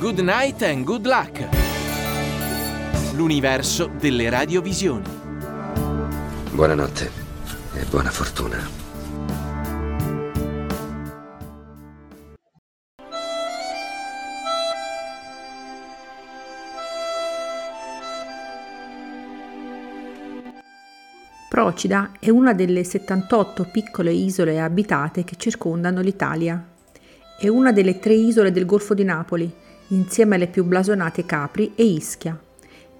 Good night and good luck. L'universo delle radiovisioni. Buonanotte e buona fortuna. Procida è una delle 78 piccole isole abitate che circondano l'Italia. È una delle tre isole del Golfo di Napoli, insieme alle più blasonate Capri e Ischia.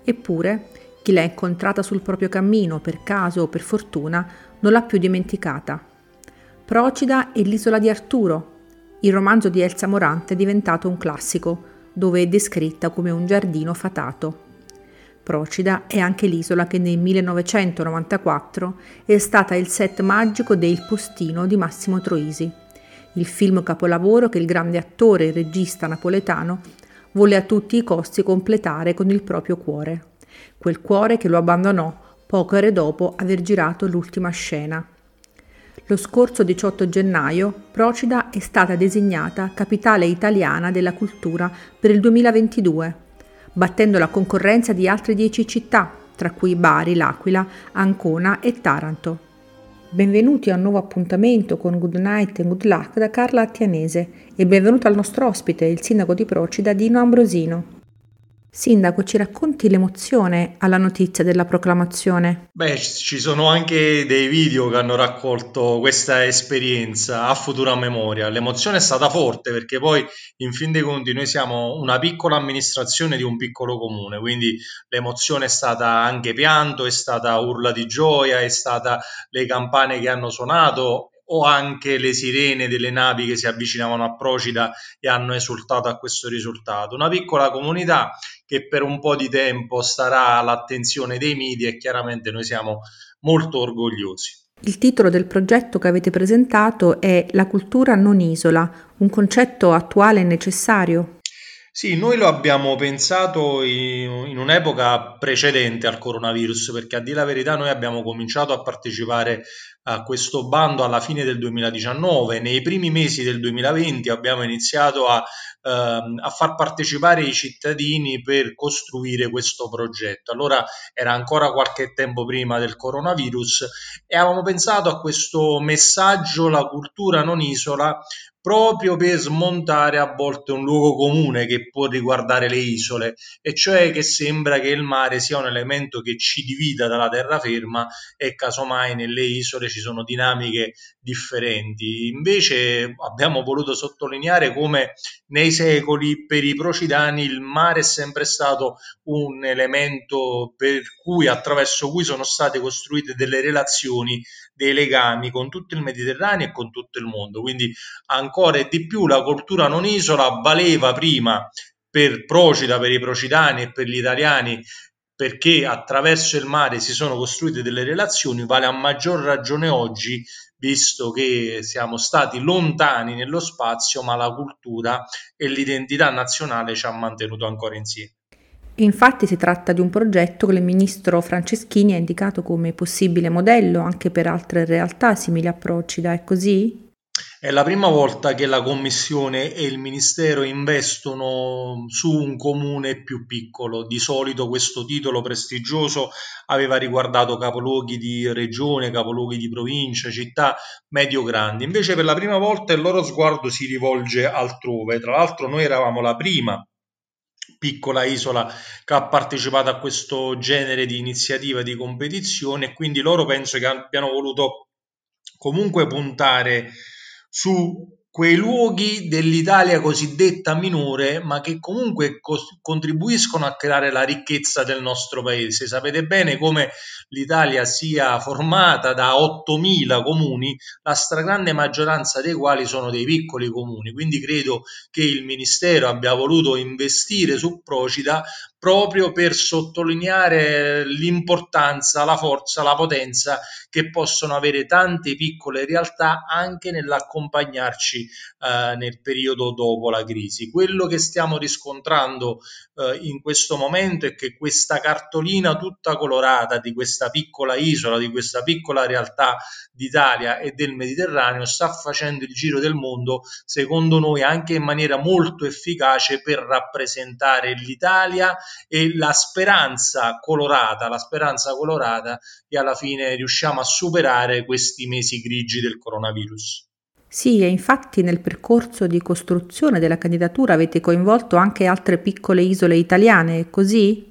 Eppure, chi l'ha incontrata sul proprio cammino per caso o per fortuna non l'ha più dimenticata. Procida è l'isola di Arturo. Il romanzo di Elsa Morante è diventato un classico, dove è descritta come un giardino fatato. Procida è anche l'isola che nel 1994 è stata il set magico de Il Postino di Massimo Troisi, il film capolavoro che il grande attore e regista napoletano volle a tutti i costi completare con il proprio cuore, quel cuore che lo abbandonò poche ore dopo aver girato l'ultima scena. Lo scorso 18 gennaio Procida è stata designata capitale italiana della cultura per il 2022 battendo la concorrenza di altre dieci città, tra cui Bari, L'Aquila, Ancona e Taranto. Benvenuti a un nuovo appuntamento con Good Night and Good Luck da Carla Attianese e benvenuto al nostro ospite, il sindaco di Procida Dino Ambrosino. Sindaco, ci racconti l'emozione alla notizia della proclamazione? Beh, ci sono anche dei video che hanno raccolto questa esperienza a futura memoria. L'emozione è stata forte perché poi, in fin dei conti, noi siamo una piccola amministrazione di un piccolo comune, quindi l'emozione è stata anche pianto, è stata urla di gioia, è stata le campane che hanno suonato o anche le sirene delle navi che si avvicinavano a Procida e hanno esultato a questo risultato. Una piccola comunità che per un po' di tempo starà all'attenzione dei media e chiaramente noi siamo molto orgogliosi. Il titolo del progetto che avete presentato è La cultura non isola, un concetto attuale e necessario. Sì, noi lo abbiamo pensato in, un'epoca precedente al coronavirus, perché a dire la verità noi abbiamo cominciato a partecipare a questo bando alla fine del 2019, nei primi mesi del 2020 abbiamo iniziato a, ehm, a far partecipare i cittadini per costruire questo progetto. Allora era ancora qualche tempo prima del coronavirus e avevamo pensato a questo messaggio la cultura non isola proprio per smontare a volte un luogo comune che può riguardare le isole, e cioè che sembra che il mare sia un elemento che ci divida dalla terraferma e casomai nelle isole ci sono dinamiche differenti. Invece abbiamo voluto sottolineare come nei secoli per i procidani il mare è sempre stato un elemento per cui attraverso cui sono state costruite delle relazioni, dei legami con tutto il Mediterraneo e con tutto il mondo. Quindi ancora di più la cultura non isola valeva prima per Procida, per i procidani e per gli italiani perché attraverso il mare si sono costruite delle relazioni, vale a maggior ragione oggi, visto che siamo stati lontani nello spazio, ma la cultura e l'identità nazionale ci hanno mantenuto ancora insieme. Infatti si tratta di un progetto che il ministro Franceschini ha indicato come possibile modello anche per altre realtà simili a Procida, è così? È la prima volta che la Commissione e il Ministero investono su un comune più piccolo. Di solito questo titolo prestigioso aveva riguardato capoluoghi di regione, capoluoghi di provincia, città medio-grandi. Invece per la prima volta il loro sguardo si rivolge altrove. Tra l'altro noi eravamo la prima piccola isola che ha partecipato a questo genere di iniziativa di competizione quindi loro penso che abbiano voluto comunque puntare su quei luoghi dell'Italia cosiddetta minore, ma che comunque co- contribuiscono a creare la ricchezza del nostro paese. Sapete bene come l'Italia sia formata da 8.000 comuni, la stragrande maggioranza dei quali sono dei piccoli comuni. Quindi credo che il Ministero abbia voluto investire su Procida proprio per sottolineare l'importanza, la forza, la potenza che possono avere tante piccole realtà anche nell'accompagnarci eh, nel periodo dopo la crisi. Quello che stiamo riscontrando eh, in questo momento è che questa cartolina tutta colorata di questa piccola isola, di questa piccola realtà d'Italia e del Mediterraneo sta facendo il giro del mondo, secondo noi anche in maniera molto efficace per rappresentare l'Italia e la speranza colorata, la speranza colorata che alla fine riusciamo a superare questi mesi grigi del coronavirus. Sì, e infatti nel percorso di costruzione della candidatura avete coinvolto anche altre piccole isole italiane, è così?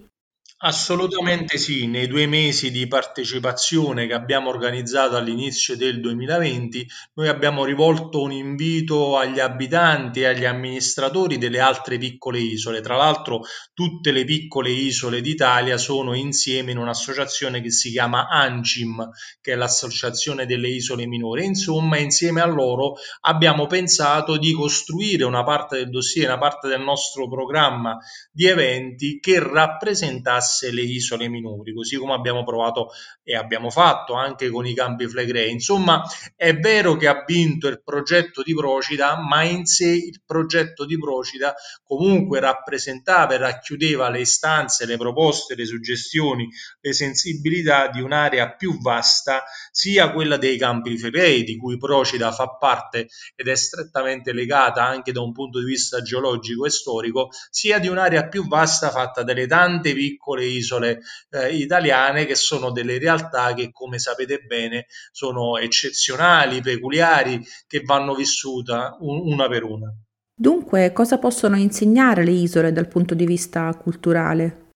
Assolutamente sì, nei due mesi di partecipazione che abbiamo organizzato all'inizio del 2020, noi abbiamo rivolto un invito agli abitanti e agli amministratori delle altre piccole isole. Tra l'altro tutte le piccole isole d'Italia sono insieme in un'associazione che si chiama ANCIM, che è l'Associazione delle Isole Minori. Insomma, insieme a loro abbiamo pensato di costruire una parte del dossier, una parte del nostro programma di eventi che rappresentasse includasse le isole minori, così come abbiamo provato e abbiamo fatto anche con i campi Flegrei. Insomma, è vero che ha vinto il progetto di Procida, ma in sé il progetto di Procida comunque rappresentava e racchiudeva le istanze, le proposte, le suggestioni, le sensibilità di un'area più vasta, sia quella dei campi Flegrei, di cui Procida fa parte ed è strettamente legata anche da un punto di vista geologico e storico, sia di un'area più vasta fatta dalle tante piccole piccole isole eh, italiane che sono delle realtà che come sapete bene sono eccezionali, peculiari, che vanno vissute un, una per una. Dunque, cosa possono insegnare le isole dal punto di vista culturale?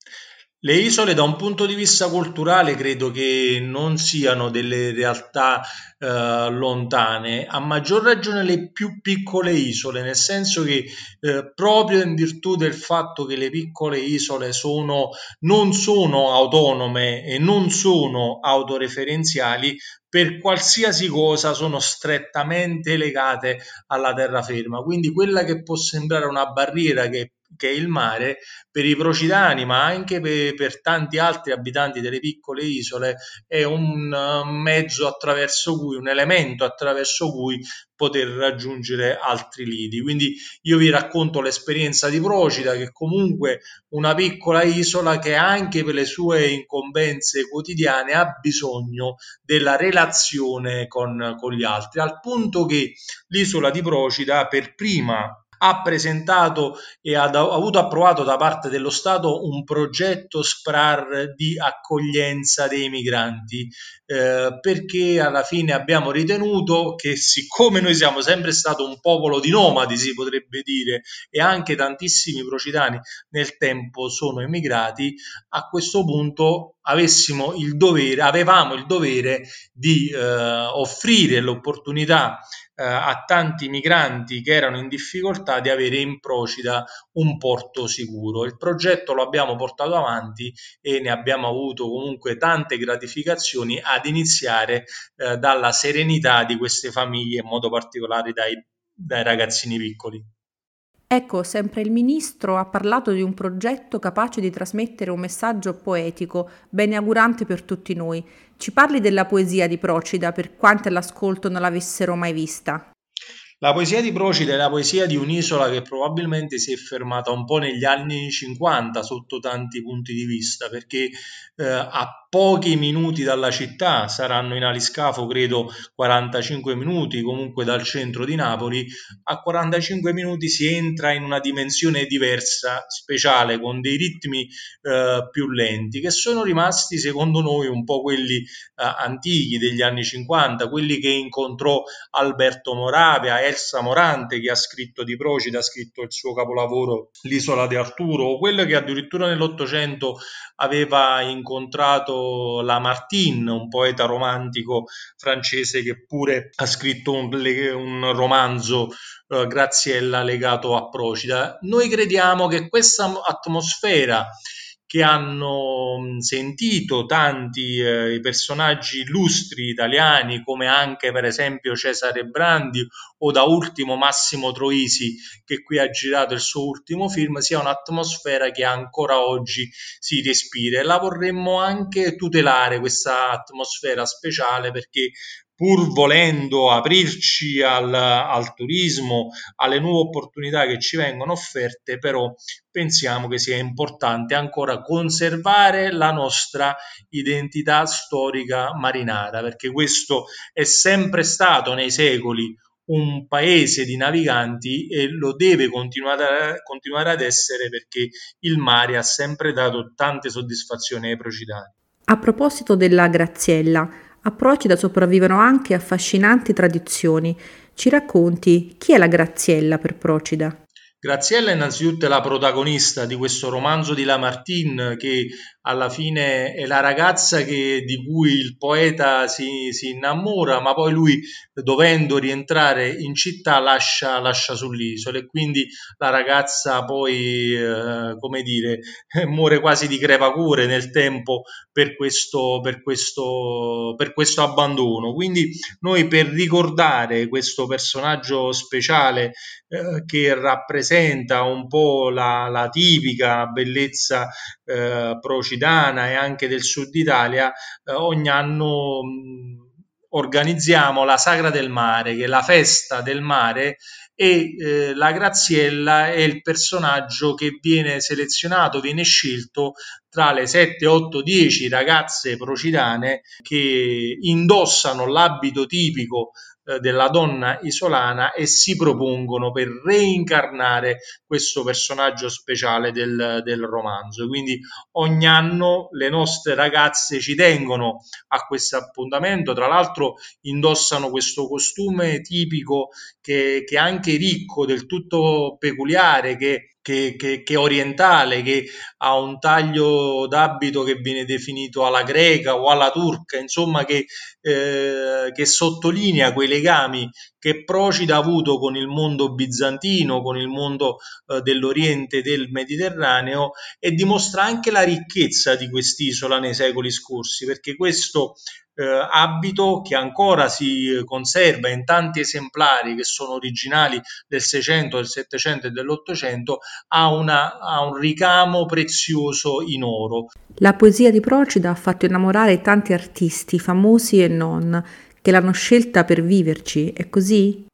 Le isole da un punto di vista culturale credo che non siano delle realtà eh, lontane, a maggior ragione le più piccole isole, nel senso che eh, proprio in virtù del fatto che le piccole isole sono, non sono autonome e non sono autoreferenziali, per qualsiasi cosa sono strettamente legate alla terraferma. Quindi quella che può sembrare una barriera che che è il mare, per i procidani, ma anche per, per, tanti altri abitanti delle piccole isole, è un uh, mezzo attraverso cui, un elemento attraverso cui poter raggiungere altri lidi. Quindi io vi racconto l'esperienza di Procida, che comunque una piccola isola che anche per le sue incombenze quotidiane ha bisogno della relazione con, con gli altri, al punto che l'isola di Procida per prima ha presentato e ha avuto approvato da parte dello Stato un progetto SPRAR di accoglienza dei migranti, eh, perché alla fine abbiamo ritenuto che siccome noi siamo sempre stato un popolo di nomadi, si potrebbe dire, e anche tantissimi procidani nel tempo sono emigrati, a questo punto avessimo il dovere, avevamo il dovere di eh, offrire l'opportunità eh, a tanti migranti che erano in difficoltà di avere in Procida un porto sicuro. Il progetto lo abbiamo portato avanti e ne abbiamo avuto comunque tante gratificazioni ad iniziare eh, dalla serenità di queste famiglie, in modo particolare dai, dai ragazzini piccoli. Ecco, sempre il ministro ha parlato di un progetto capace di trasmettere un messaggio poetico, beneaugurante per tutti noi. Ci parli della poesia di Procida per quanti all'ascolto non l'avessero mai vista. La poesia di Procida è la poesia di un'isola che probabilmente si è fermata un po' negli anni 50 sotto tanti punti di vista, perché eh, a pochi minuti dalla città, saranno in aliscafo credo 45 minuti, comunque dal centro di Napoli, a 45 minuti si entra in una dimensione diversa, speciale, con dei ritmi eh, più lenti, che sono rimasti secondo noi un po' quelli eh, antichi degli anni 50, quelli che incontrò Alberto Moravia, Elsa Morante che ha scritto di Procida, ha scritto il suo capolavoro L'isola di Arturo, o quello che addirittura nell'Ottocento aveva incontrato Lamartine, un poeta romantico francese che pure ha scritto un, un romanzo eh, Graziella legato a Procida. Noi crediamo che questa atmosfera che hanno sentito tanti eh, personaggi illustri italiani come anche per esempio Cesare Brandi o da ultimo Massimo Troisi che qui ha girato il suo ultimo film sia un'atmosfera che ancora oggi si respira. E la vorremmo anche tutelare questa atmosfera speciale perché pur volendo aprirci al, al turismo, alle nuove opportunità che ci vengono offerte, però pensiamo che sia importante ancora conservare la nostra identità storica marinara, perché questo è sempre stato nei secoli un paese di naviganti e lo deve continuare, continuare ad essere perché il mare ha sempre dato tante soddisfazioni ai procidani. A proposito della Graziella, a Procida sopravvivono anche affascinanti tradizioni. Ci racconti chi è la Graziella per Procida? Graziella innanzitutto è la protagonista di questo romanzo di Lamartine che alla fine è la ragazza che, di cui il poeta si, si, innamora, ma poi lui dovendo rientrare in città lascia, lascia sull'isola e quindi la ragazza poi, eh, come dire, muore quasi di crepature nel tempo per questo, per, questo, per questo abbandono. Quindi noi per ricordare questo personaggio speciale eh, che rappresenta un po' la, la tipica bellezza eh, procidana e anche del sud Italia, eh, ogni anno mh, organizziamo la Sagra del Mare, che è la festa del mare e eh, la Graziella è il personaggio che viene selezionato, viene scelto tra le 7, 8, 10 ragazze procidane che indossano l'abito tipico eh, della donna isolana e si propongono per reincarnare questo personaggio speciale del, del romanzo. Quindi ogni anno le nostre ragazze ci tengono a questo appuntamento, tra l'altro indossano questo costume tipico che, che è anche ricco, del tutto peculiare, che che, che, che, orientale, che ha un taglio d'abito che viene definito alla greca o alla turca, insomma che, eh, che sottolinea quei legami che Procida ha avuto con il mondo bizantino, con il mondo eh, dell'Oriente del Mediterraneo e dimostra anche la ricchezza di quest'isola nei secoli scorsi, perché questo eh, abito che ancora si conserva in tanti esemplari che sono originali del 600, del 700 e dell'Ottocento ha, una, ha un ricamo prezioso in oro. La poesia di Procida ha fatto innamorare tanti artisti, famosi e non, che l'hanno scelta per viverci, è così?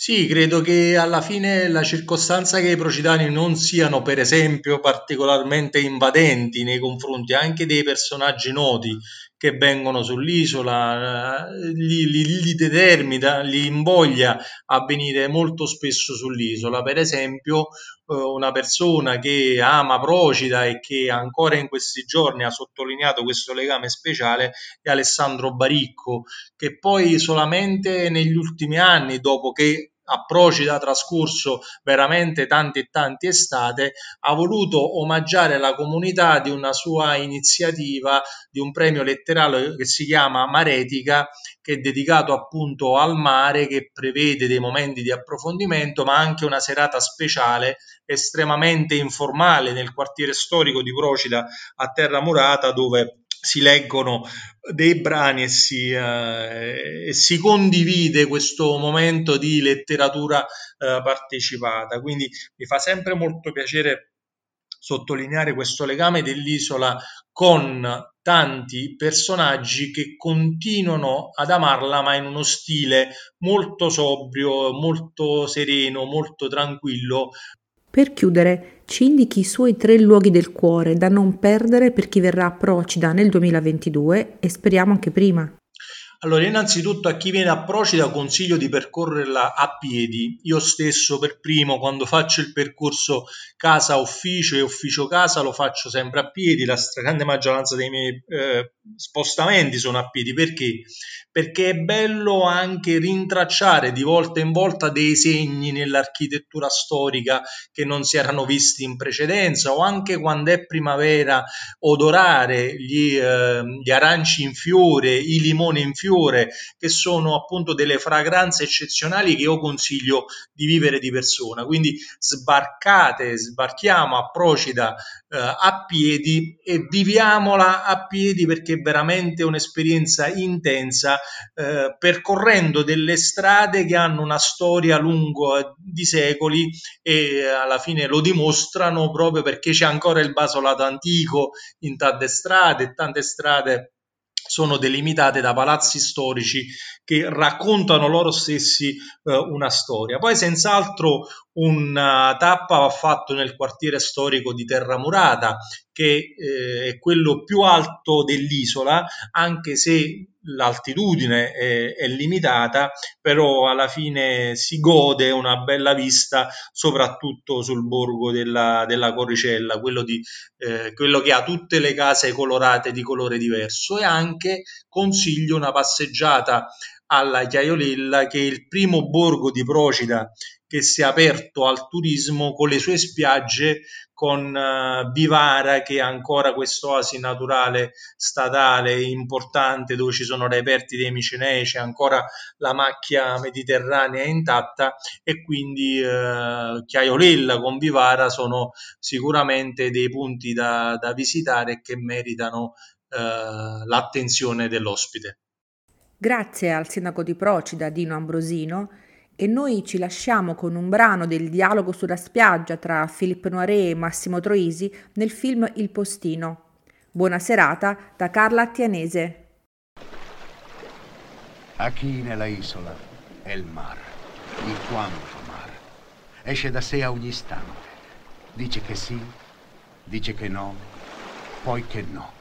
Sì, credo che alla fine la circostanza che i procidani non siano, per esempio, particolarmente invadenti nei confronti anche dei personaggi noti che vengono sull'isola, eh, li, li, li, determina, li invoglia a venire molto spesso sull'isola. Per esempio, eh, una persona che ama Procida e che ancora in questi giorni ha sottolineato questo legame speciale è Alessandro Baricco, che poi solamente negli ultimi anni, dopo che a Procida trascorso veramente tante e tante estate, ha voluto omaggiare la comunità di una sua iniziativa, di un premio letterario che si chiama Maretica, che è dedicato appunto al mare, che prevede dei momenti di approfondimento, ma anche una serata speciale estremamente informale nel quartiere storico di Procida a Terra Murata, dove si leggono dei brani e si, eh, e si, condivide questo momento di letteratura eh, partecipata. Quindi mi fa sempre molto piacere sottolineare questo legame dell'isola con tanti personaggi che continuano ad amarla ma in uno stile molto sobrio, molto sereno, molto tranquillo, per chiudere, ci indichi i suoi tre luoghi del cuore da non perdere per chi verrà a Procida nel 2022 e speriamo anche prima. Allora, innanzitutto a chi viene a Procida consiglio di percorrerla a piedi. Io stesso per primo, quando faccio il percorso casa-ufficio e ufficio-casa, lo faccio sempre a piedi. La stragrande maggioranza dei miei eh, spostamenti sono a piedi. Perché? Perché è bello anche rintracciare di volta in volta dei segni nell'architettura storica che non si erano visti in precedenza o anche quando è primavera odorare gli, eh, gli aranci in fiore, i limoni in fiore fiore, che sono appunto delle fragranze eccezionali che io consiglio di vivere di persona. Quindi sbarcate, sbarchiamo a Procida eh, a piedi e viviamola a piedi perché è veramente un'esperienza intensa, eh, percorrendo delle strade che hanno una storia lunga eh, di secoli e alla fine lo dimostrano proprio perché c'è ancora il basolato antico in tante strade, tante strade sono delimitate da palazzi storici che raccontano loro stessi eh, una storia. Poi senz'altro una tappa va fatto nel quartiere storico di Terramurata, che eh, è quello più alto dell'isola, anche se l'altitudine è, è, limitata, però alla fine si gode una bella vista soprattutto sul borgo della, della Corricella, quello, di, eh, quello che ha tutte le case colorate di colore diverso e anche consiglio una passeggiata alla Chiaiolella che è il primo borgo di Procida che si è aperto al turismo con le sue spiagge, con uh, Bivara che è ancora quest'oasi naturale statale importante dove ci sono reperti dei micenei, c'è ancora la macchia mediterranea intatta e quindi uh, Chiaiolella con Bivara sono sicuramente dei punti da, da visitare che meritano uh, l'attenzione dell'ospite. Grazie al sindaco di Procida, Dino Ambrosino, e noi ci lasciamo con un brano del dialogo sulla spiaggia tra Philippe Noiret e Massimo Troisi nel film Il Postino. Buona serata da Carla Attianese. Aquí nella isola è il mare, il quanto mare. Esce da sé a ogni istante. Dice che sì, dice che no, poi che no.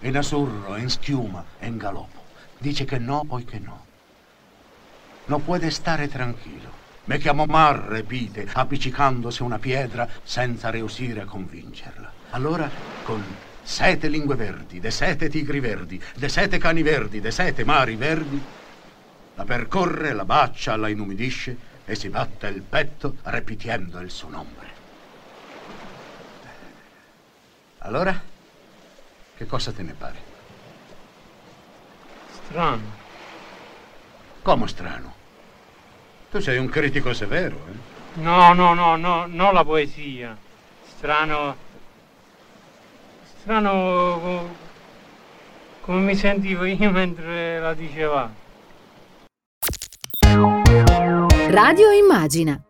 In azzurro, in schiuma, in galoppo. Dice che no, poi che no. No puede stare tranquillo. Me chiamo Mar, repite, appiccicandosi una pietra senza riuscire a convincerla. Allora, con sette lingue verdi, de sette tigri verdi, de sette cani verdi, de sette mari verdi, la percorre, la bacia, la inumidisce e si batte il petto ripetendo il suo nome. Allora, che cosa te ne pare? Strano. Come strano? Tu sei un critico severo, eh? No, no, no, no, non la poesia. Strano. Strano come mi sentivo io mentre la diceva. Radio Immagina